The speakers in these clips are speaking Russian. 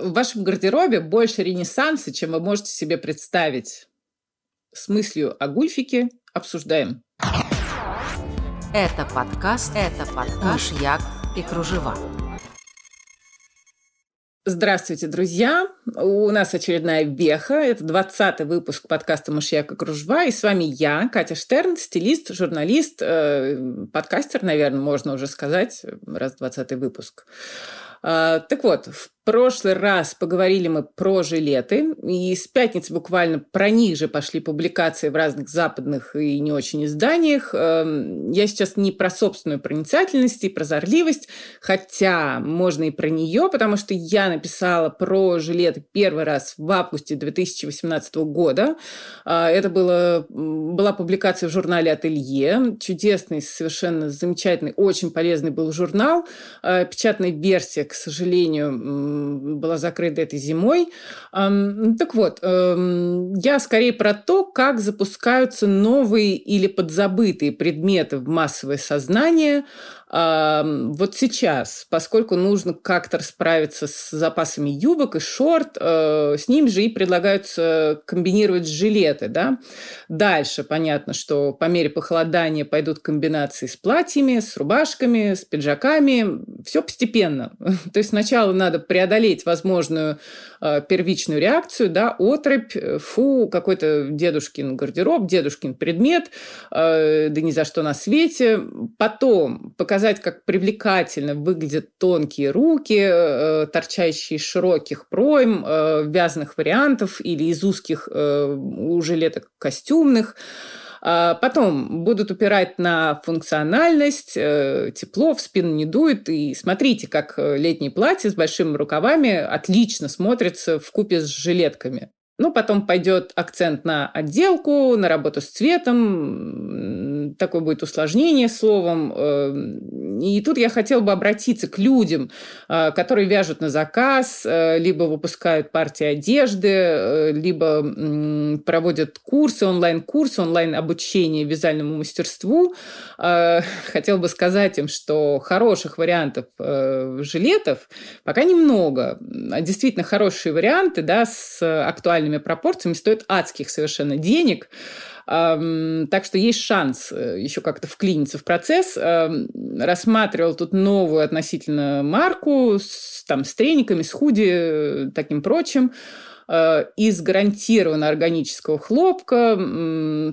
В вашем гардеробе больше ренессанса, чем вы можете себе представить. С мыслью о гульфике обсуждаем. Это подкаст, это подкаст «Мышьяк и кружева». Здравствуйте, друзья! У нас очередная веха. Это 20-й выпуск подкаста «Мышьяк и кружева». И с вами я, Катя Штерн, стилист, журналист, э, подкастер, наверное, можно уже сказать, раз 20-й выпуск. Э, так вот, в прошлый раз поговорили мы про жилеты, и с пятницы буквально про них же пошли публикации в разных западных и не очень изданиях. Эм, я сейчас не про собственную проницательность и прозорливость, хотя можно и про нее, потому что я написала про жилеты первый раз в августе 2018 года. Э, это было, была публикация в журнале «Ателье». Чудесный, совершенно замечательный, очень полезный был журнал. Э, печатная версия, к сожалению, была закрыта этой зимой. Так вот, эм, я скорее про то, как запускаются новые или подзабытые предметы в массовое сознание – вот сейчас, поскольку нужно как-то расправиться с запасами юбок и шорт, э, с ним же и предлагаются комбинировать жилеты. Да? Дальше понятно, что по мере похолодания пойдут комбинации с платьями, с рубашками, с пиджаками. Все постепенно. То есть сначала надо преодолеть возможную э, первичную реакцию, да, отрыбь, э, фу, какой-то дедушкин гардероб, дедушкин предмет, да ни за что на свете. Потом показать показать, как привлекательно выглядят тонкие руки, э, торчащие из широких пройм, э, вязаных вариантов или из узких э, у жилеток костюмных. А потом будут упирать на функциональность, тепло, в спину не дует. И смотрите, как летнее платье с большими рукавами отлично смотрится в купе с жилетками. Ну, потом пойдет акцент на отделку, на работу с цветом, такое будет усложнение словом. Эм, и тут я хотела бы обратиться к людям, э, которые вяжут на заказ, э, либо выпускают партии одежды, э, либо проводят курсы, онлайн-курсы, онлайн-обучение вязальному мастерству. Хотела бы сказать им, что хороших вариантов жилетов пока немного. А действительно хорошие варианты да, с актуальными пропорциями стоит адских совершенно денег. Так что есть шанс э, еще как-то вклиниться в процесс. Рассматривал тут новую относительно марку с, там, с трениками, с худи, э, таким прочим э, из гарантированно органического хлопка,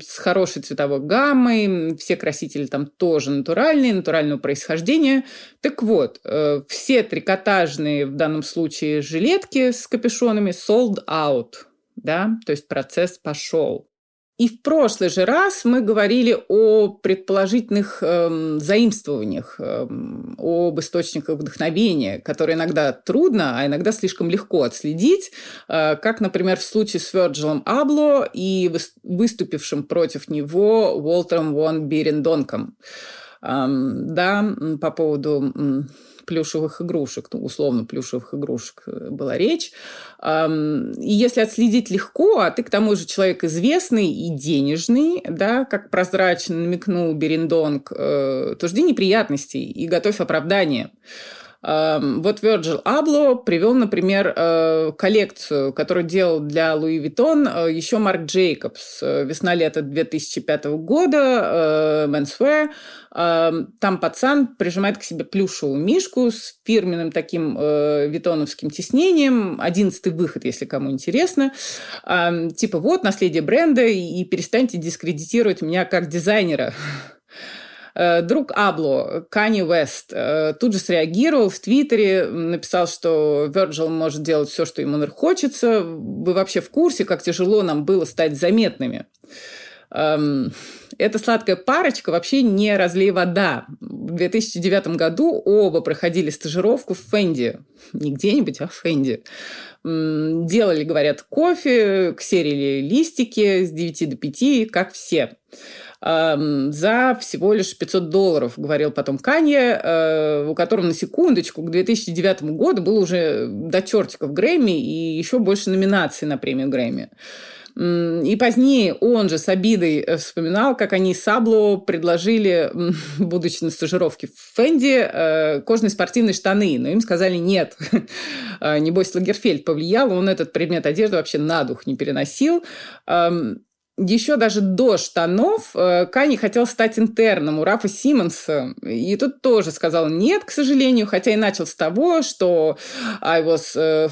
с хорошей цветовой гаммой, все красители там тоже натуральные, натурального происхождения. Так вот, все трикотажные в данном случае жилетки с капюшонами sold out – да, то есть процесс пошел. И в прошлый же раз мы говорили о предположительных эм, заимствованиях, эм, об источниках вдохновения, которые иногда трудно, а иногда слишком легко отследить, э, как, например, в случае с Вёрджилом Абло и выступившим против него Уолтером Вон Берендонком. Эм, да, по поводу плюшевых игрушек, ну, условно плюшевых игрушек э, была речь. И если отследить легко, а ты к тому же человек известный и денежный, да, как прозрачно намекнул Берендонг, э, то жди неприятностей и готовь оправдание. Вот Virgil Abloh привел, например, э, коллекцию, которую делал для Луи Виттон еще Марк Джейкобс весна-лето 2005 года, Menswear. Там пацан прижимает к себе плюшевую мишку с фирменным таким э, витоновским тиснением. Одиннадцатый выход, если кому интересно. Типа вот, наследие бренда, и перестаньте дискредитировать меня как дизайнера. Э, друг Абло, Кани Вест, э, тут же среагировал в Твиттере, написал, что Virgil может делать все, что ему хочется. Вы вообще в курсе, как тяжело нам было стать заметными? Эм, эта сладкая парочка вообще не разлей вода. В 2009 году оба проходили стажировку в Фенди. Не где-нибудь, а в Фенди. Делали, говорят, кофе, ксерили листики с 9 до 5, как все за всего лишь 500 долларов, говорил потом Канье, э, у которого на секундочку к 2009 году было уже до чертиков Грэмми и еще больше номинаций на премию Грэмми. И позднее он же с обидой э, вспоминал, как они Сабло предложили, будучи на стажировке в Фенди, э, кожные спортивные штаны, но им сказали нет. Небось, Лагерфельд повлиял, он этот предмет одежды вообще на дух не переносил еще даже до штанов э, Кани хотел стать интерном у Рафа Симмонса. И тут тоже сказал нет, к сожалению, хотя и начал с того, что I was э,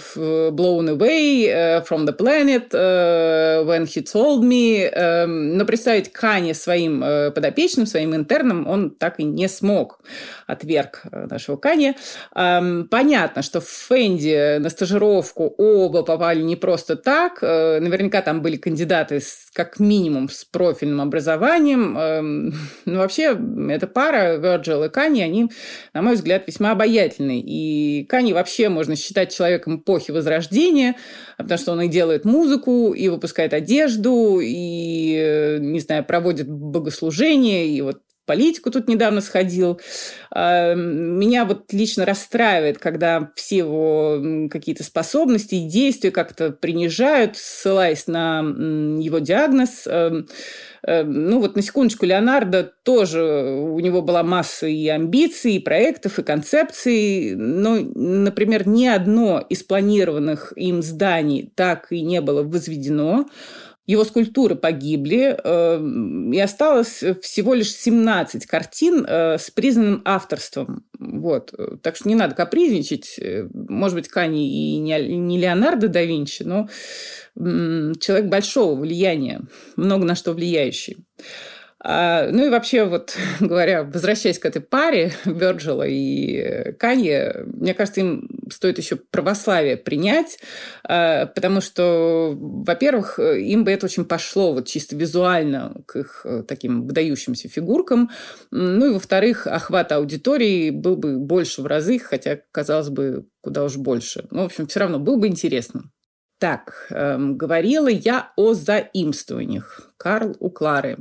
blown away э, from the planet when he told me. Эм, но представить Кани своим подопечным, своим интерном он так и не смог. Отверг нашего Кани. Эм, понятно, что в Фенди на стажировку оба попали не просто так. Наверняка там были кандидаты как как минимум с профильным образованием. Эм, ну, вообще, эта пара, Virgil и Кани, они, на мой взгляд, весьма обаятельны. И Кани вообще можно считать человеком эпохи Возрождения, потому что он и делает музыку, и выпускает одежду, и, э, не знаю, проводит богослужение, и вот политику тут недавно сходил. А, меня вот лично расстраивает, когда все его какие-то способности и действия как-то принижают, ссылаясь на его диагноз. Эм, эм, ну вот на секундочку, Леонардо тоже, у него была масса и амбиций, и проектов, и концепций, но, например, ни одно из планированных им зданий так и не было возведено. Его скульптуры погибли, эм, и осталось всего лишь 17 картин э, с признанным авторством. Вот. Так что не надо капризничать. Э, может быть, Кани и не Леонардо да Винчи, но человек большого влияния, много на что влияющий. А, ну и вообще, вот говоря, возвращаясь к этой паре Вирджила и Канье, мне кажется, им стоит еще православие принять, а, потому что, во-первых, им бы это очень пошло вот чисто визуально к их э, таким выдающимся фигуркам. Ну и, во-вторых, охват аудитории был бы больше в разы, хотя, казалось бы, куда уж больше. Ну, в общем, все равно было бы интересно. Так, эм, говорила я о заимствованиях. Карл у Клары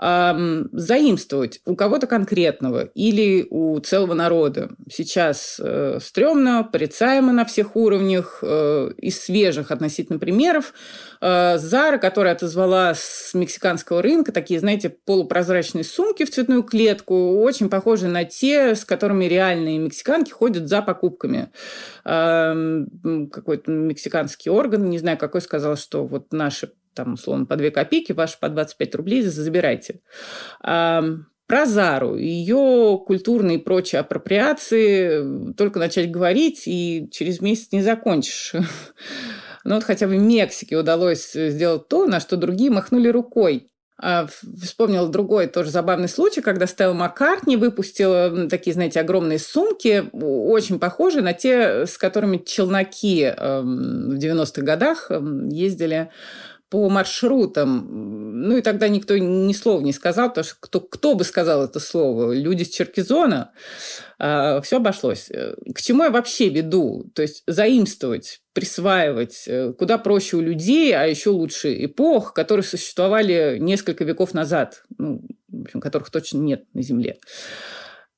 эм, заимствовать у кого-то конкретного или у целого народа. Сейчас э, стрёмно, порицаемо на всех уровнях. Э, из свежих относительно примеров э, Зара, которая отозвала с мексиканского рынка такие, знаете, полупрозрачные сумки в цветную клетку, очень похожие на те, с которыми реальные мексиканки ходят за покупками. Э, какой-то мексиканский орган, не знаю, какой сказал, что вот наши там, условно, по 2 копейки, ваши по 25 рублей забирайте. Про Зару, ее культурные и прочие апроприации только начать говорить, и через месяц не закончишь. Но вот хотя бы в Мексике удалось сделать то, на что другие махнули рукой. А, вспомнила другой тоже забавный случай, когда Стелла Маккартни выпустила такие, знаете, огромные сумки, очень похожие на те, с которыми челноки эм, в 90-х годах эм, ездили по маршрутам. Ну и тогда никто ни слова не сказал, потому что кто, кто бы сказал это слово? Люди с Черкизона. А, все обошлось. К чему я вообще веду? То есть заимствовать, присваивать э, куда проще у людей, а еще лучше эпох, которые существовали несколько веков назад, ну, в общем, которых точно нет на Земле.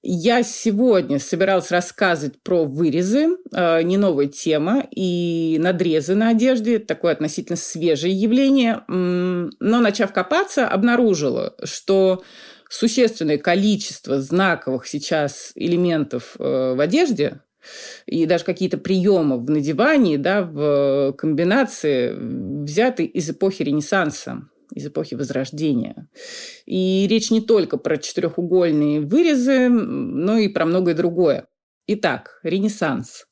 Я сегодня собиралась рассказывать про вырезы, э, не новая тема, и надрезы на одежде, такое относительно свежее явление. Но, начав копаться, обнаружила, что существенное количество знаковых сейчас элементов э, в одежде и даже какие-то приемы в надевании, да, в комбинации взяты из эпохи Ренессанса из эпохи Возрождения. И речь не только про четырехугольные вырезы, но и про многое другое. Итак, Ренессанс.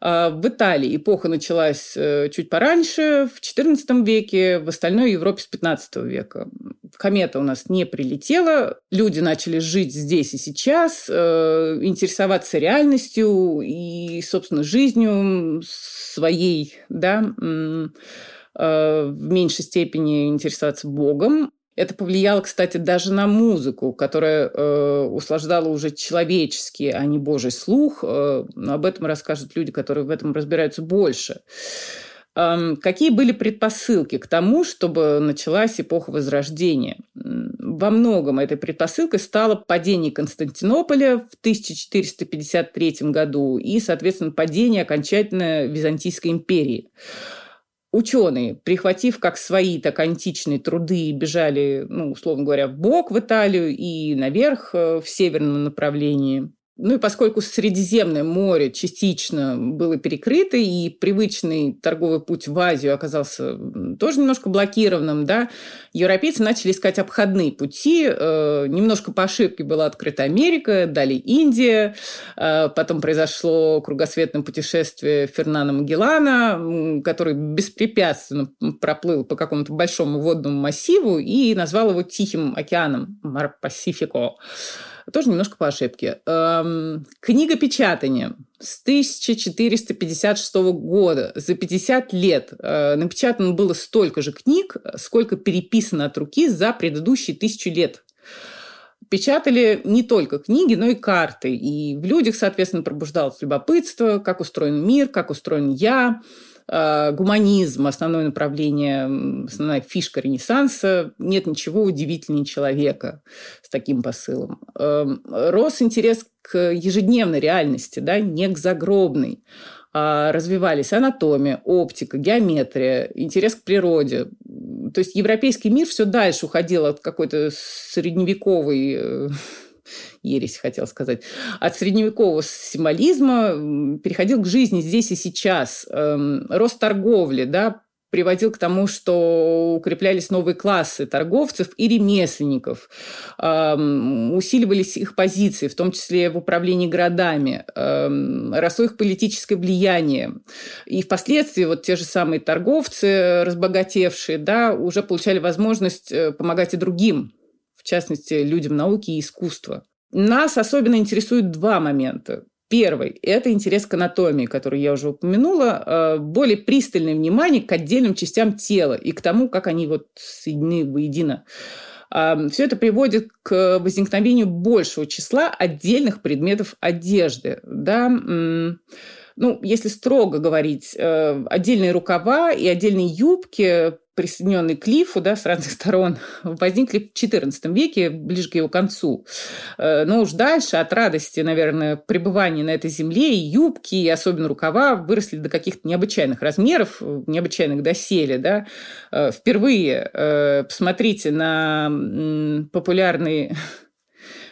А, в Италии эпоха началась э, чуть пораньше, в XIV веке, в остальной Европе с XV века. Комета у нас не прилетела, люди начали жить здесь и сейчас, э, интересоваться реальностью и, собственно, жизнью своей, да, в меньшей степени интересоваться Богом. Это повлияло, кстати, даже на музыку, которая э, услаждала уже человеческий, а не Божий слух. Э, об этом расскажут люди, которые в этом разбираются больше. Э, какие были предпосылки к тому, чтобы началась эпоха Возрождения? Во многом этой предпосылкой стало падение Константинополя в 1453 году и, соответственно, падение окончательно Византийской империи. Ученые, прихватив как свои, так античные труды, бежали, ну, условно говоря, в бок в Италию и наверх в северном направлении. Ну и поскольку Средиземное море частично было перекрыто, и привычный торговый путь в Азию оказался тоже немножко блокированным, да, европейцы начали искать обходные пути. Э, немножко по ошибке была открыта Америка, далее Индия, э, потом произошло кругосветное путешествие Фернана Магеллана, который беспрепятственно проплыл по какому-то большому водному массиву и назвал его Тихим океаном, Мар Пасифико тоже немножко по ошибке. Эм, книга печатания с 1456 года. За 50 лет э, напечатано было столько же книг, сколько переписано от руки за предыдущие тысячу лет печатали не только книги, но и карты. И в людях, соответственно, пробуждалось любопытство, как устроен мир, как устроен я, гуманизм, основное направление, основная фишка Ренессанса. Нет ничего удивительнее человека с таким посылом. Эм, рос интерес к ежедневной реальности, да, не к загробной. А развивались анатомия, оптика, геометрия, интерес к природе. То есть европейский мир все дальше уходил от какой-то средневековой э, ересь, хотел сказать, от средневекового символизма переходил к жизни здесь и сейчас. Эм, рост торговли, да, приводил к тому, что укреплялись новые классы торговцев и ремесленников, эм, усиливались их позиции, в том числе в управлении городами, эм, росло их политическое влияние. И впоследствии вот те же самые торговцы, разбогатевшие, да, уже получали возможность э, помогать и другим, в частности, людям науки и искусства. Нас особенно интересуют два момента. Первый – это интерес к анатомии, который я уже упомянула, э, более пристальное внимание к отдельным частям тела и к тому, как они вот соединены воедино. Все это приводит к возникновению большего числа отдельных предметов одежды. Да? Ну, если строго говорить, э, отдельные рукава и отдельные юбки присоединенные к лифу да, с разных сторон, возникли в XIV веке, ближе к его концу. Э, но уж дальше от радости, наверное, пребывания на этой земле и юбки, и особенно рукава выросли до каких-то необычайных размеров, необычайных доселе. Да. Э, впервые э, посмотрите на популярные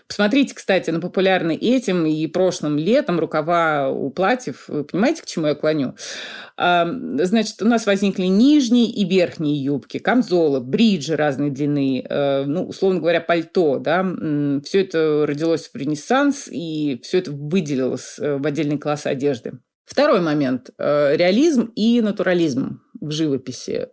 Посмотрите, кстати, на популярный этим и прошлым летом рукава у платьев. Вы понимаете, к чему я клоню? Значит, у нас возникли нижние и верхние юбки, камзолы, бриджи разной длины, э, ну, условно говоря, пальто. Да? Все это родилось в Ренессанс, и все это выделилось э, в отдельный класс одежды. Второй момент э, – реализм и натурализм в живописи.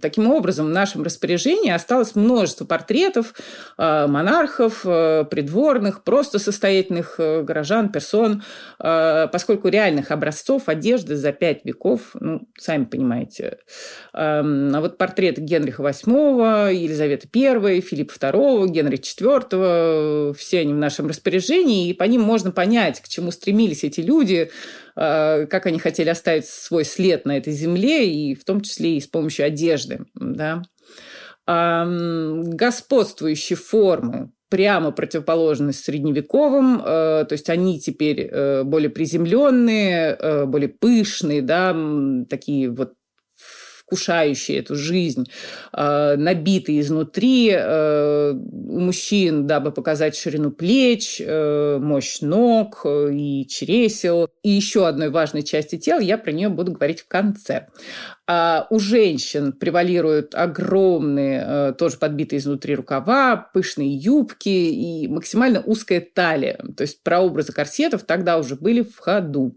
Таким образом, в нашем распоряжении осталось множество портретов э, монархов, э, придворных, просто состоятельных э, горожан, персон, поскольку реальных образцов одежды за пять веков, ну, сами понимаете. Эм, а вот портреты Генриха VIII, Елизаветы I, Филиппа II, Генриха IV, все они в нашем распоряжении, и по ним можно понять, к чему стремились эти люди, как они хотели оставить свой след на этой земле, и в том числе и с помощью одежды. Да? Господствующие формы прямо противоположны средневековым, э, то есть они теперь э, более приземленные, э, более пышные, да, такие вот вкушающие эту жизнь, э, набитые изнутри э, у мужчин, дабы показать ширину плеч, э, мощь ног и чересел. И еще одной важной части тела, я про нее буду говорить в конце. А у женщин превалируют огромные, тоже подбитые изнутри рукава, пышные юбки и максимально узкая талия. То есть прообразы корсетов тогда уже были в ходу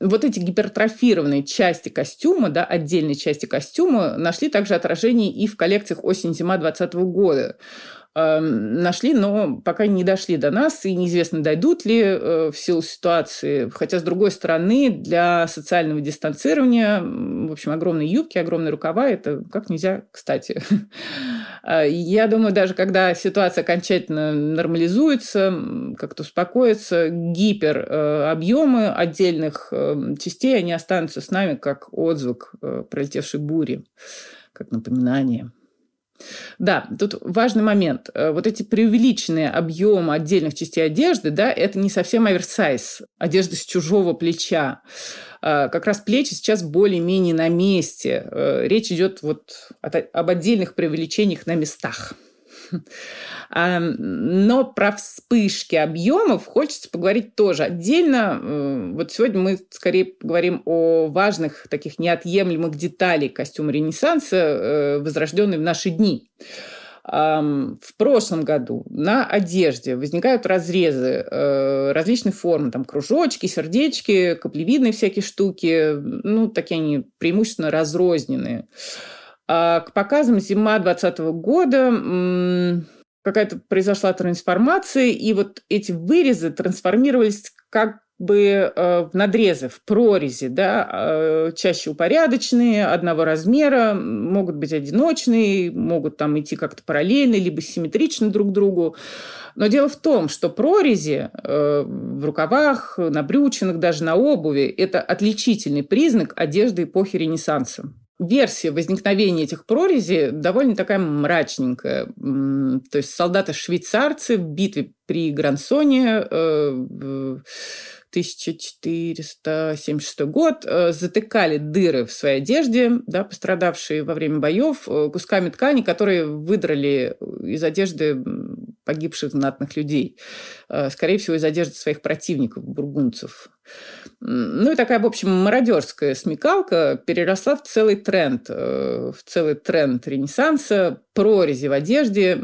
вот эти гипертрофированные части костюма, да, отдельные части костюма, нашли также отражение и в коллекциях осень-зима 2020 года. Эм, нашли, но пока не дошли до нас, и неизвестно, дойдут ли э, в силу ситуации. Хотя, с другой стороны, для социального дистанцирования, в общем, огромные юбки, огромные рукава – это как нельзя кстати. А, я думаю, даже когда ситуация окончательно нормализуется, как-то успокоится, гиперобъемы э, отдельных э, частей, они останутся с нами как отзвук пролетевшей бури, как напоминание. Да, тут важный момент. Э, вот эти преувеличенные объемы отдельных частей одежды, да, это не совсем оверсайз, одежда с чужого плеча. Э, как раз плечи сейчас более-менее на месте. Э, речь идет вот об отдельных преувеличениях на местах. Но про вспышки объемов хочется поговорить тоже отдельно. Э, вот сегодня мы скорее поговорим о важных таких неотъемлемых деталей костюма Ренессанса, э, возрожденной в наши дни. В прошлом году на одежде возникают разрезы э, различной формы, там кружочки, сердечки, каплевидные всякие штуки, ну, такие они преимущественно разрозненные. А к показам зима 2020 года какая-то произошла трансформация, и вот эти вырезы трансформировались как бы э, в надрезы, в прорези, да, э, чаще упорядоченные, одного размера, могут быть одиночные, могут там идти как-то параллельно, либо симметрично друг другу. Но дело в том, что прорези э, в рукавах, на брючинах, даже на обуви – это отличительный признак одежды эпохи Ренессанса версия возникновения этих прорезей довольно такая мрачненькая. То есть солдаты-швейцарцы в битве при Грансоне 1476 э, год э, затыкали дыры в своей одежде, да, пострадавшие во время боев, э, кусками ткани, которые выдрали из одежды погибших знатных людей. Скорее всего, из одежды своих противников, бургунцев. Ну и такая, в общем, мародерская смекалка переросла в целый тренд, э, в целый тренд Ренессанса. Прорези в одежде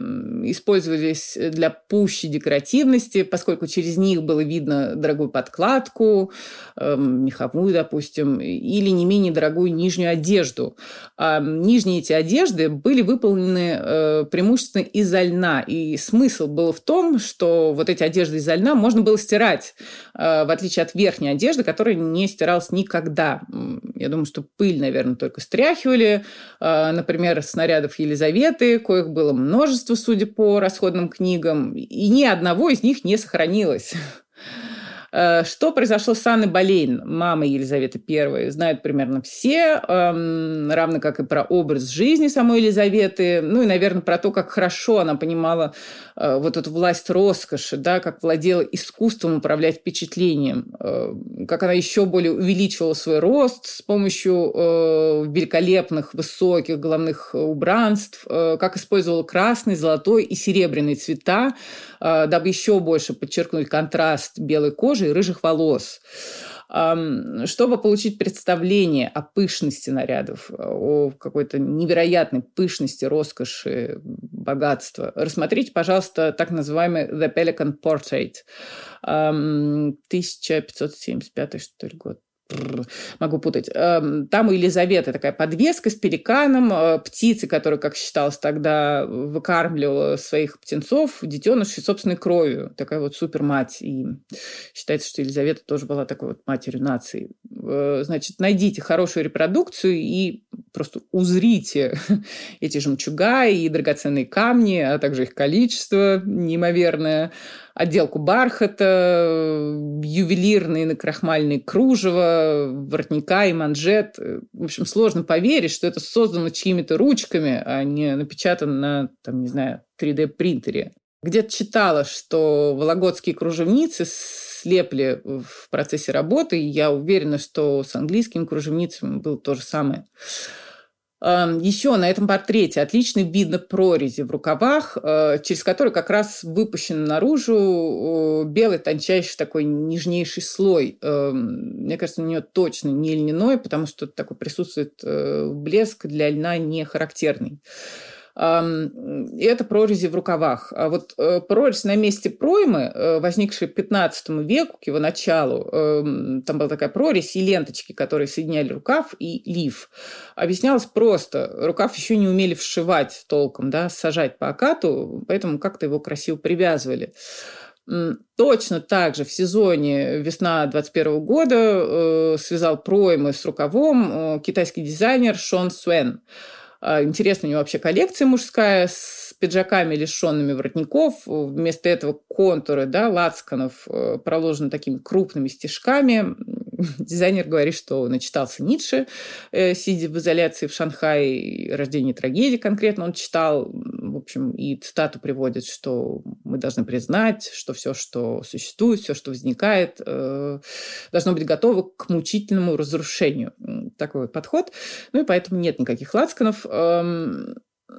использовались для пущей декоративности, поскольку через них было видно дорогую подкладку, эм, меховую, допустим, или не менее дорогую нижнюю одежду. А нижние эти одежды были выполнены э, преимущественно из льна. И смысл был в том, что вот эти одежды из льна можно было стирать, э, в отличие от верхней одежды, которая не стиралась никогда. Я думаю, что пыль, наверное, только стряхивали. А, например, снарядов Елизаветы, коих было множество, судя по расходным книгам, и ни одного из них не сохранилось. Э, что произошло с Анной Болейн, мамой Елизаветы I, знают примерно все, эм, равно как и про образ жизни самой Елизаветы, ну и, наверное, про то, как хорошо она понимала э, вот эту власть роскоши, да, как владела искусством управлять впечатлением, э, как она еще более увеличивала свой рост с помощью великолепных, высоких головных убранств, как использовала красный, золотой и серебряный цвета, дабы еще больше подчеркнуть контраст белой кожи кожи и рыжих волос. Чтобы получить представление о пышности нарядов, о какой-то невероятной пышности, роскоши, богатства, рассмотрите, пожалуйста, так называемый The Pelican Portrait. 1575 что ли, год могу путать. Эм, там у Елизаветы такая подвеска с пеликаном, э, птицы, которая, как считалось тогда, выкармливала своих птенцов, детенышей собственной кровью. Такая вот супермать. И считается, что Елизавета тоже была такой вот матерью нации. Э, значит, найдите хорошую репродукцию и просто узрите эти жемчуга и драгоценные камни, а также их количество неимоверное отделку бархата, ювелирные накрахмальные кружева, воротника и манжет. В общем, сложно поверить, что это создано чьими-то ручками, а не напечатано на, там, не знаю, 3D-принтере. Где-то читала, что вологодские кружевницы слепли в процессе работы, и я уверена, что с английскими кружевницами было то же самое. Еще на этом портрете отлично видно прорези в рукавах, э, через которые как раз выпущен наружу белый тончайший такой нежнейший слой. Эм, мне кажется, у нее точно не льняной, потому что такой присутствует э, блеск для льна не характерный. И это прорези в рукавах. А вот э, прорезь на месте проймы, э, возникшей к 15 веку, к его началу, эм, там была такая прорезь и ленточки, которые соединяли рукав и лиф. Объяснялось просто. Рукав еще не умели вшивать толком, да, сажать по окату, поэтому как-то его красиво привязывали. Точно так же в сезоне весна 2021 года э, связал проймы с рукавом э, китайский дизайнер Шон Суэн. А, интересная у него вообще коллекция мужская с пиджаками, лишенными воротников. Вместо этого контуры да, лацканов э, проложены такими крупными стежками. Дизайнер говорит, что начитался Ницше, э, сидя в изоляции в Шанхае, «Рождение трагедии» конкретно он читал, в общем, и цитату приводит, что мы должны признать, что все, что существует, все, что возникает, э, должно быть готово к мучительному разрушению. Такой подход. Ну и поэтому нет никаких лацканов. Эм,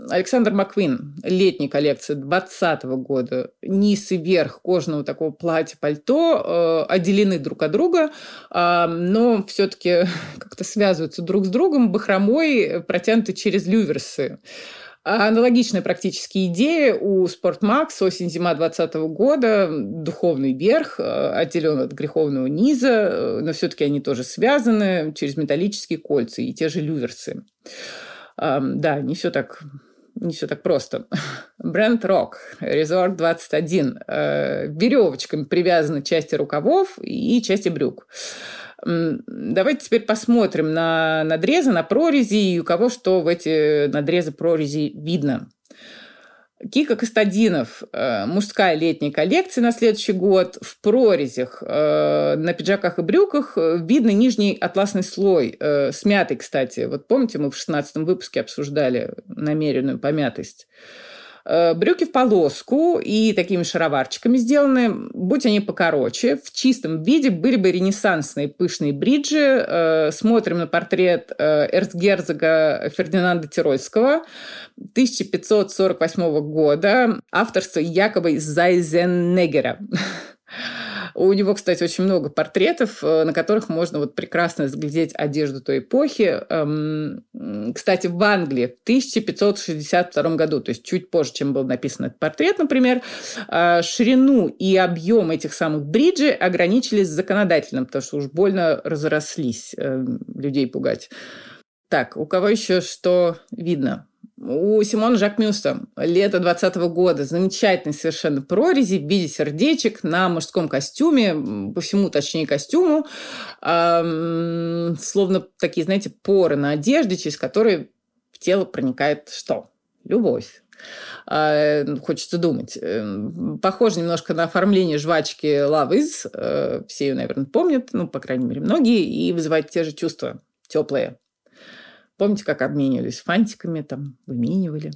Александр Маквин, летняя коллекция 2020 года, низ и верх кожаного такого платья-пальто э, отделены друг от друга, э, но все-таки как-то связываются друг с другом бахромой, протянуты через люверсы. Аналогичная практически идея у Sportmax осень-зима 2020 года. Духовный верх э, отделен от греховного низа, э, но все-таки они тоже связаны через металлические кольца и те же люверсы. Да, не все так не все так просто. Бренд Рок, Resort 21. Веревочками привязаны части рукавов и части брюк. Давайте теперь посмотрим на надрезы, на прорези и у кого что в эти надрезы прорези видно. Кика Кастадинов, э, мужская летняя коллекция на следующий год. В прорезях э, на пиджаках и брюках э, видно нижний атласный слой, смятый, кстати. Вот помните, мы в 16 выпуске обсуждали намеренную помятость. Э, брюки в полоску и такими шароварчиками сделаны. Будь они покороче, в чистом виде были бы ренессансные пышные бриджи. Э, смотрим на портрет э, эрцгерцога Фердинанда Тирольского 1548 года, авторства якобы Зайзеннегера. У него, кстати, очень много портретов, э, на которых можно вот прекрасно разглядеть одежду той эпохи. Эм, кстати, в Англии в 1562 году, то есть чуть позже, чем был написан этот портрет, например, э, ширину и объем этих самых бриджей ограничились законодательным, потому что уж больно разрослись э, людей пугать. Так, у кого еще что видно? У Симона Жак Мюста лето 20 года замечательный совершенно прорези в виде сердечек на мужском костюме, по всему точнее костюму, эм, словно такие, знаете, поры на одежде, через которые в тело проникает что? Любовь. Э, хочется думать. Э, похоже немножко на оформление жвачки Love Is. Э, все ее, наверное, помнят, ну, по крайней мере, многие, и вызывает те же чувства теплые. Помните, как обменивались фантиками, там, выменивали?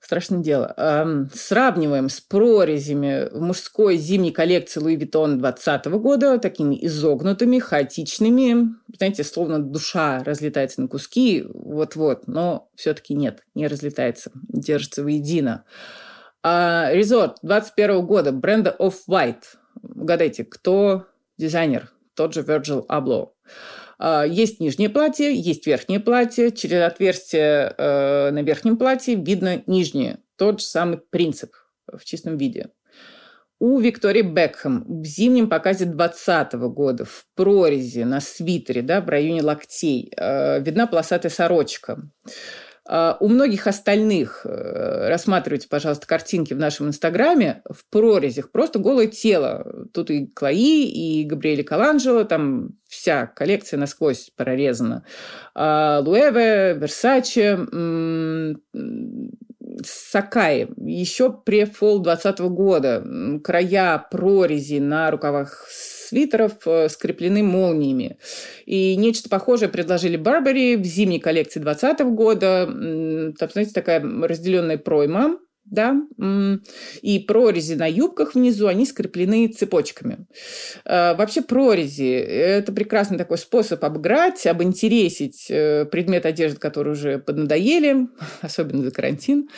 Страшное дело. Сравниваем с прорезями мужской зимней коллекции Louis Vuitton 2020 года, такими изогнутыми, хаотичными. Знаете, словно душа разлетается на куски, вот-вот, но все-таки нет, не разлетается, держится воедино. А Resort 21 года бренда Off-White. Угадайте, кто дизайнер? Тот же Virgil Abloh. А, есть нижнее платье, есть верхнее платье. Через отверстие э, на верхнем платье видно нижнее. Тот же самый принцип в чистом виде. У Виктории Бекхэм в зимнем показе 2020 года в прорези на свитере, да, в районе локтей, э, видна полосатая сорочка. А, у многих остальных, э, рассматривайте, пожалуйста, картинки в нашем инстаграме, в прорезях просто голое тело. Тут и Клои, и Габриэли Каланджело, там вся коллекция насквозь прорезана. А, Луэве, Версаче, Сакаи. Еще префол 2020 года. Края прорези на рукавах свитеров э, скреплены молниями. И нечто похожее предложили Барбари в зимней коллекции 2020 года. Там, знаете, такая разделенная пройма да, и прорези на юбках внизу, они скреплены цепочками. А, вообще прорези – это прекрасный такой способ обыграть, обинтересить э, предмет одежды, который уже поднадоели, особенно за карантин.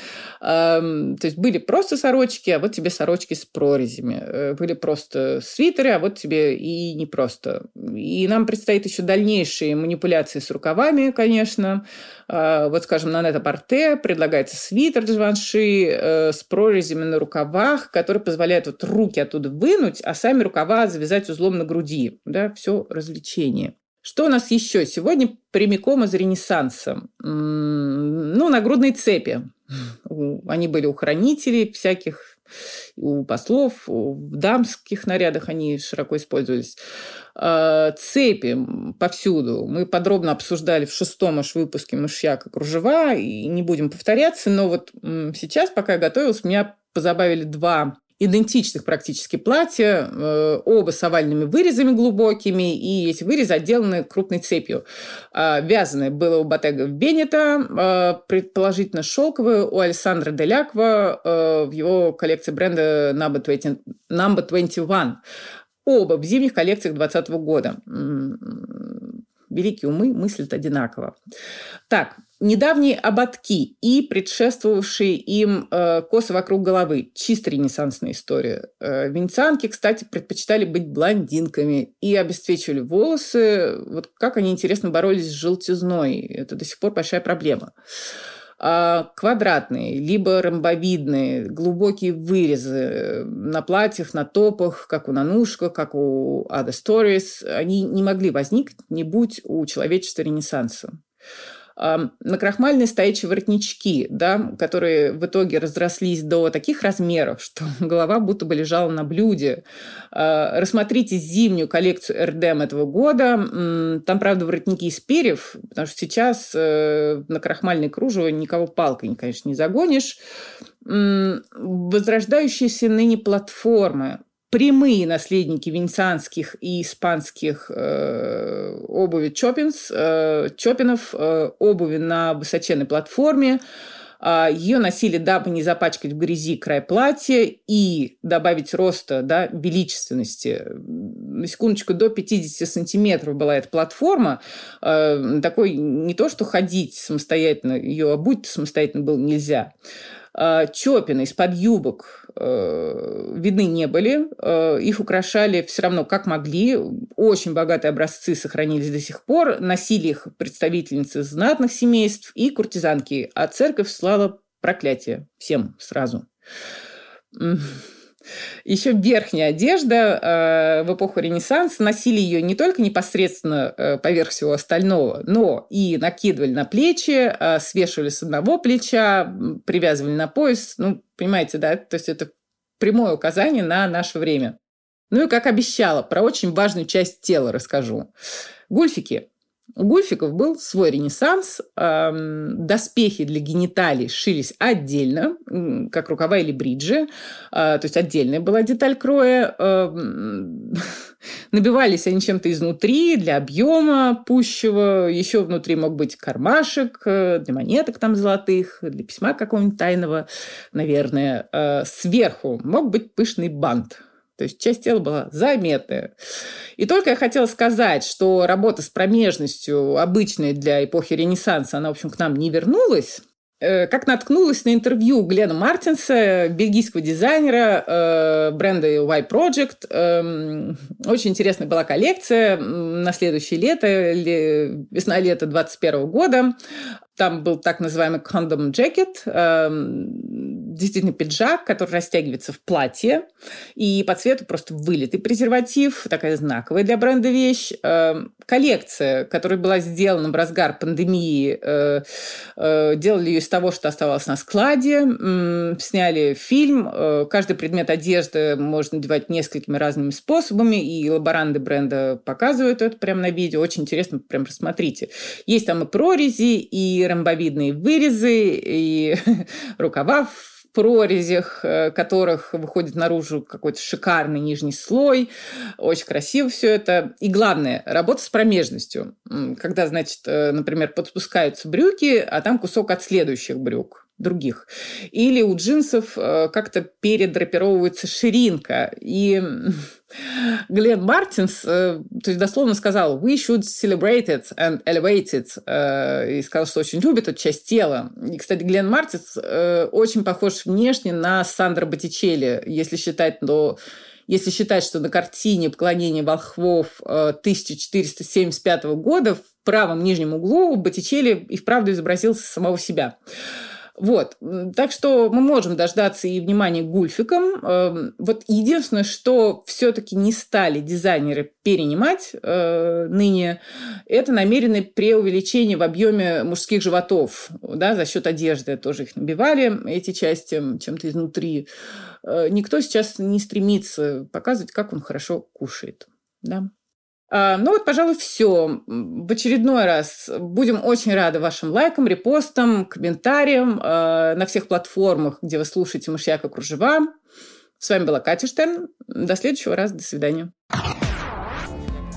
То есть были просто сорочки, а вот тебе сорочки с прорезями. Э, были просто свитеры, а вот тебе и не просто. И нам предстоит еще дальнейшие манипуляции с рукавами, конечно. А, вот, скажем, на нето-порте предлагается свитер Дживанши э, с прорезями на рукавах, который позволяет вот руки оттуда вынуть, а сами рукава завязать узлом на груди. Да, все развлечение. Что у нас еще? Сегодня прямиком из Ренессанса. Ну, нагрудные цепи. Они были у хранителей всяких у послов, в дамских нарядах они широко использовались. А, цепи повсюду. Мы подробно обсуждали в шестом аж выпуске «Мышьяка кружева», и не будем повторяться, но вот сейчас, пока я готовилась, меня позабавили два идентичных практически платья, э, оба с овальными вырезами глубокими, и эти вырезы отделаны крупной цепью. Э, вязаное было у Ботега Беннета, э, предположительно шелковое у Александра Деляква э, в его коллекции бренда Number 20, Number 21. Оба в зимних коллекциях 2020 года великие умы мыслят одинаково. Так, недавние ободки и предшествовавшие им э, косы вокруг головы. Чисто ренессансная история. Э, венецианки, кстати, предпочитали быть блондинками и обесцвечивали волосы. Вот как они, интересно, боролись с желтизной. Это до сих пор большая проблема. А, квадратные, либо ромбовидные, глубокие вырезы на платьях, на топах, как у Нанушка, как у Ada Stories, они не могли возникнуть, не будь у человечества Ренессанса накрахмальные стоячие воротнички, да, которые в итоге разрослись до таких размеров, что голова будто бы лежала на блюде. А, рассмотрите зимнюю коллекцию РДМ этого года. Там, правда, воротники из перьев, потому что сейчас э, на крахмальное кружево никого палкой, конечно, не загонишь. Возрождающиеся ныне платформы прямые наследники венецианских и испанских э, обуви Чопинс, э, Чопинов, э, обуви на высоченной платформе. Э, ее носили, дабы не запачкать в грязи край платья и добавить роста, да, величественности. На секундочку, до 50 сантиметров была эта платформа. Э, такой не то, что ходить самостоятельно, ее обуть самостоятельно было нельзя. Чопины из-под юбок э, видны не были. Э, их украшали все равно как могли. Очень богатые образцы сохранились до сих пор. Носили их представительницы знатных семейств и куртизанки. А церковь слала проклятие всем сразу. Еще верхняя одежда э, в эпоху Ренессанса носили ее не только непосредственно э, поверх всего остального, но и накидывали на плечи, э, свешивали с одного плеча, привязывали на пояс. Ну, понимаете, да? То есть это прямое указание на наше время. Ну и, как обещала, про очень важную часть тела расскажу. Гульфики у гульфиков был свой ренессанс. Доспехи для гениталий шились отдельно, как рукава или бриджи. А, то есть отдельная была деталь кроя. Набивались они чем-то изнутри для объема пущего. Еще внутри мог быть кармашек э, для монеток там золотых, для письма какого-нибудь тайного, наверное. А, сверху мог быть пышный бант то есть часть тела была заметная. И только я хотела сказать, что работа с промежностью, обычная для эпохи Ренессанса, она, в общем, к нам не вернулась, э, как наткнулась на интервью Глена Мартинса, бельгийского дизайнера э, бренда Y Project. Эм, очень интересная была коллекция на следующее лето, весна-лето 2021 года. Там был так называемый jacket, эм, действительно пиджак, который растягивается в платье, и по цвету просто вылитый презерватив, такая знаковая для бренда вещь. Эм, коллекция, которая была сделана в разгар пандемии, э, э, делали ее из того, что оставалось на складе, сняли фильм, э, каждый предмет одежды можно надевать несколькими разными способами, и лаборанты бренда показывают это прямо на видео, очень интересно, прям рассмотрите. Есть там и прорези, и ромбовидные вырезы, и рукава в прорезях, э, которых выходит наружу какой-то шикарный нижний слой. Очень красиво все это. И главное, работа с промежностью. Когда, значит, э, например, подспускаются брюки, а там кусок от следующих брюк других. Или у джинсов э, как-то передрапировывается ширинка. И Глен Мартинс, э, то есть дословно сказал «we should celebrate it and elevate it», э, и сказал, что очень любит эту часть тела. И, кстати, Глен Мартинс очень похож внешне на Сандра Боттичелли, если считать, то если считать, что на картине «Поклонение волхвов» 1475 года в правом нижнем углу Боттичелли и вправду изобразил самого себя. Вот. Так что мы можем дождаться и внимания гульфикам. Эм, вот единственное, что все-таки не стали дизайнеры перенимать э, ныне, это намеренное преувеличение в объеме мужских животов. Да, за счет одежды тоже их набивали, эти части чем-то изнутри. Э, никто сейчас не стремится показывать, как он хорошо кушает. Да. А, ну вот, пожалуй, все. В очередной раз будем очень рады вашим лайкам, репостам, комментариям а, на всех платформах, где вы слушаете «Мышьяка кружева». С вами была Катя Штерн. До следующего раза. До свидания.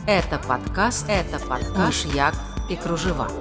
Это подкаст, это подкаш, як и кружева.